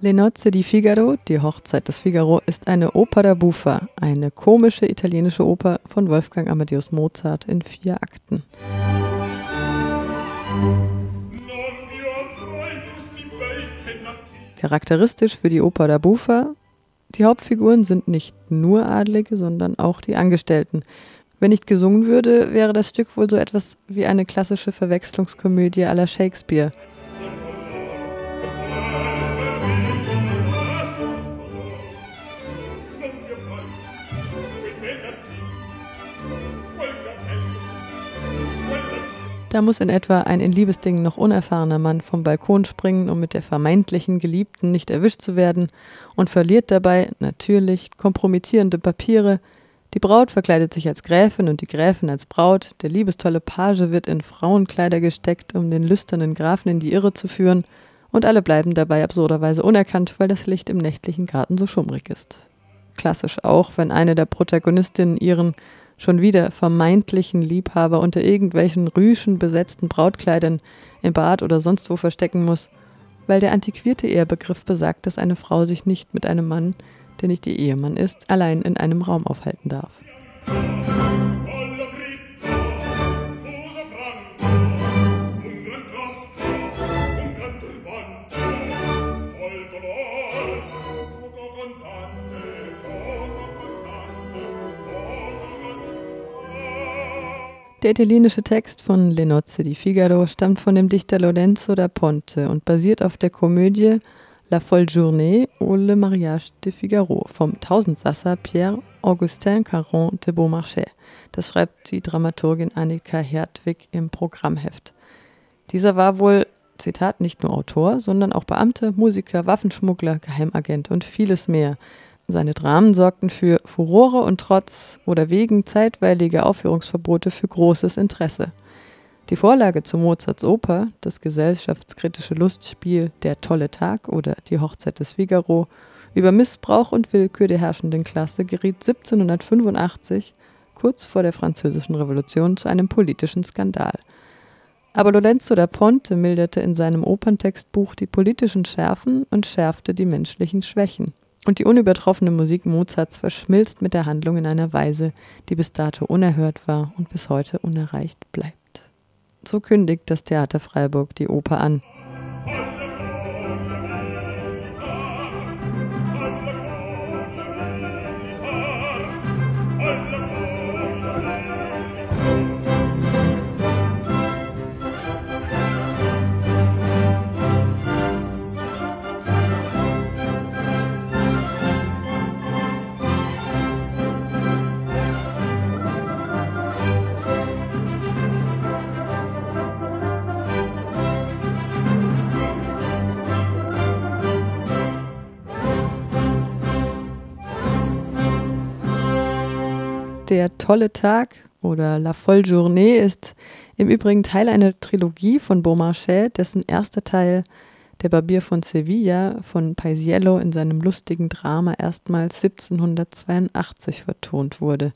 Le Nozze di Figaro, die Hochzeit des Figaro, ist eine Opera buffa, eine komische italienische Oper von Wolfgang Amadeus Mozart in vier Akten. Charakteristisch für die Oper da Buffa, die Hauptfiguren sind nicht nur Adlige, sondern auch die Angestellten. Wenn nicht gesungen würde, wäre das Stück wohl so etwas wie eine klassische Verwechslungskomödie la Shakespeare. Da muss in etwa ein in Liebesdingen noch unerfahrener Mann vom Balkon springen, um mit der vermeintlichen Geliebten nicht erwischt zu werden und verliert dabei, natürlich, kompromittierende Papiere. Die Braut verkleidet sich als Gräfin und die Gräfin als Braut. Der liebestolle Page wird in Frauenkleider gesteckt, um den lüsternen Grafen in die Irre zu führen. Und alle bleiben dabei absurderweise unerkannt, weil das Licht im nächtlichen Garten so schummrig ist. Klassisch auch, wenn eine der Protagonistinnen ihren schon wieder vermeintlichen Liebhaber unter irgendwelchen Rüschen besetzten Brautkleidern im Bad oder sonst wo verstecken muss, weil der antiquierte Ehebegriff besagt, dass eine Frau sich nicht mit einem Mann, der nicht ihr Ehemann ist, allein in einem Raum aufhalten darf. Der italienische Text von Le Nozze di Figaro stammt von dem Dichter Lorenzo da Ponte und basiert auf der Komödie La Folle Journée ou Le Mariage de Figaro vom Tausendsasser Pierre-Augustin Caron de Beaumarchais. Das schreibt die Dramaturgin Annika Hertwig im Programmheft. Dieser war wohl, Zitat, nicht nur Autor, sondern auch Beamter, Musiker, Waffenschmuggler, Geheimagent und vieles mehr – seine Dramen sorgten für Furore und trotz oder wegen zeitweiliger Aufführungsverbote für großes Interesse. Die Vorlage zu Mozarts Oper, das gesellschaftskritische Lustspiel Der tolle Tag oder Die Hochzeit des Figaro, über Missbrauch und Willkür der herrschenden Klasse geriet 1785, kurz vor der Französischen Revolution, zu einem politischen Skandal. Aber Lorenzo da Ponte milderte in seinem Operntextbuch die politischen Schärfen und schärfte die menschlichen Schwächen. Und die unübertroffene Musik Mozarts verschmilzt mit der Handlung in einer Weise, die bis dato unerhört war und bis heute unerreicht bleibt. So kündigt das Theater Freiburg die Oper an. Der tolle Tag oder La Folle Journée ist im Übrigen Teil einer Trilogie von Beaumarchais, dessen erster Teil, Der Barbier von Sevilla, von Paisiello in seinem lustigen Drama erstmals 1782 vertont wurde.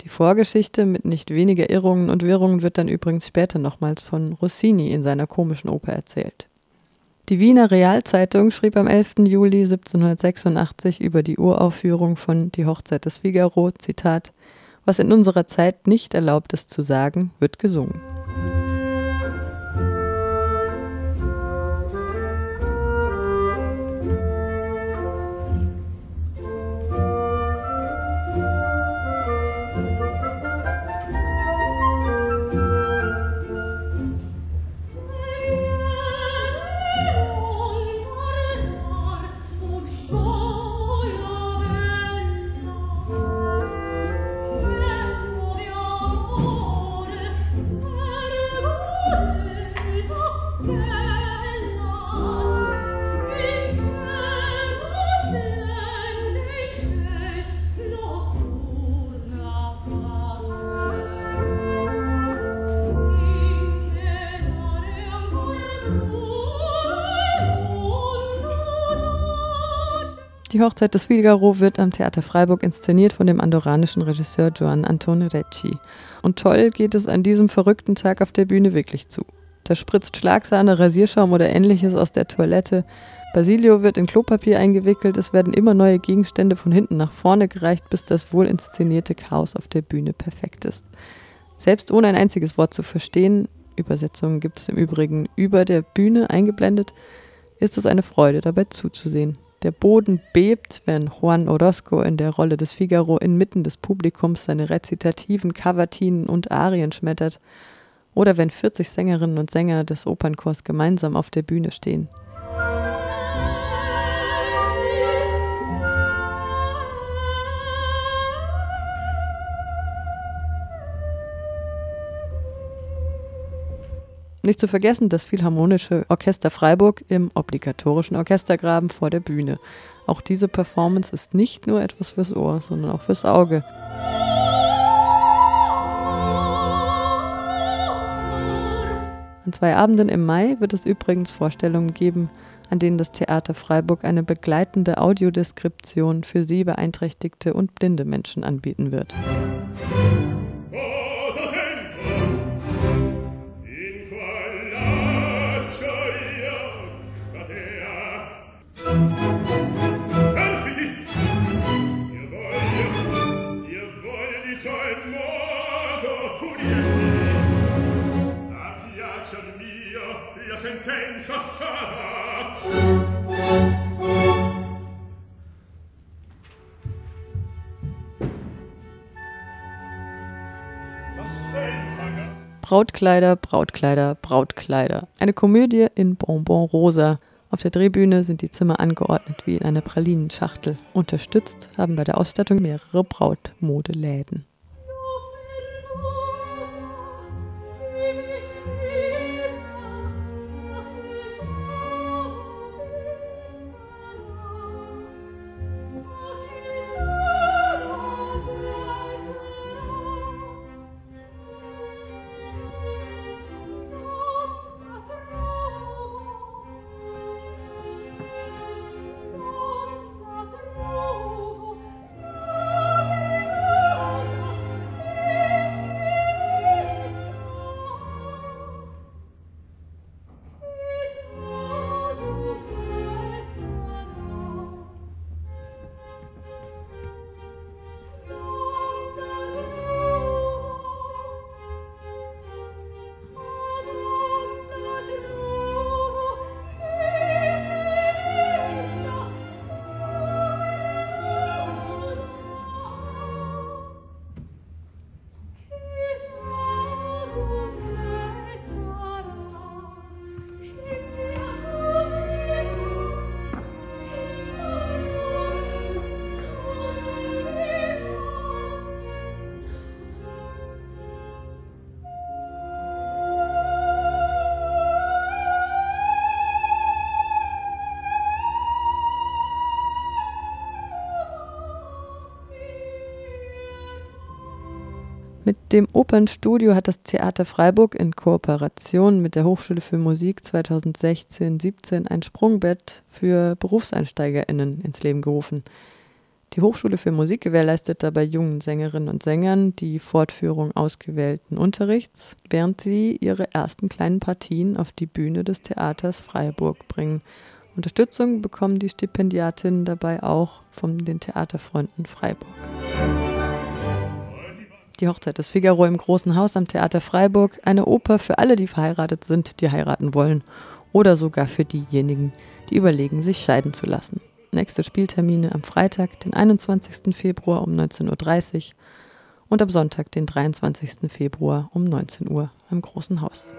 Die Vorgeschichte mit nicht weniger Irrungen und Wirrungen wird dann übrigens später nochmals von Rossini in seiner komischen Oper erzählt. Die Wiener Realzeitung schrieb am 11. Juli 1786 über die Uraufführung von Die Hochzeit des Figaro, Zitat, was in unserer Zeit nicht erlaubt ist zu sagen, wird gesungen. Die Hochzeit des Figaro wird am Theater Freiburg inszeniert von dem andoranischen Regisseur Joan Antone Recci. Und toll geht es an diesem verrückten Tag auf der Bühne wirklich zu. Da spritzt Schlagsahne, Rasierschaum oder ähnliches aus der Toilette. Basilio wird in Klopapier eingewickelt, es werden immer neue Gegenstände von hinten nach vorne gereicht, bis das wohl inszenierte Chaos auf der Bühne perfekt ist. Selbst ohne ein einziges Wort zu verstehen, Übersetzungen gibt es im Übrigen über der Bühne eingeblendet, ist es eine Freude, dabei zuzusehen. Der Boden bebt, wenn Juan Orozco in der Rolle des Figaro inmitten des Publikums seine rezitativen Cavatinen und Arien schmettert oder wenn 40 Sängerinnen und Sänger des Opernchors gemeinsam auf der Bühne stehen. Nicht zu vergessen das Philharmonische Orchester Freiburg im obligatorischen Orchestergraben vor der Bühne. Auch diese Performance ist nicht nur etwas fürs Ohr, sondern auch fürs Auge. An zwei Abenden im Mai wird es übrigens Vorstellungen geben, an denen das Theater Freiburg eine begleitende Audiodeskription für sie beeinträchtigte und blinde Menschen anbieten wird. Brautkleider, Brautkleider, Brautkleider. Eine Komödie in Bonbon Rosa. Auf der Drehbühne sind die Zimmer angeordnet wie in einer Pralinenschachtel. Unterstützt haben bei der Ausstattung mehrere Brautmodeläden. Mit dem Opernstudio hat das Theater Freiburg in Kooperation mit der Hochschule für Musik 2016-17 ein Sprungbett für BerufseinsteigerInnen ins Leben gerufen. Die Hochschule für Musik gewährleistet dabei jungen Sängerinnen und Sängern die Fortführung ausgewählten Unterrichts, während sie ihre ersten kleinen Partien auf die Bühne des Theaters Freiburg bringen. Unterstützung bekommen die Stipendiatinnen dabei auch von den Theaterfreunden Freiburg. Die Hochzeit des Figaro im Großen Haus am Theater Freiburg, eine Oper für alle, die verheiratet sind, die heiraten wollen. Oder sogar für diejenigen, die überlegen, sich scheiden zu lassen. Nächste Spieltermine am Freitag, den 21. Februar um 19.30 Uhr und am Sonntag, den 23. Februar um 19 Uhr am Großen Haus.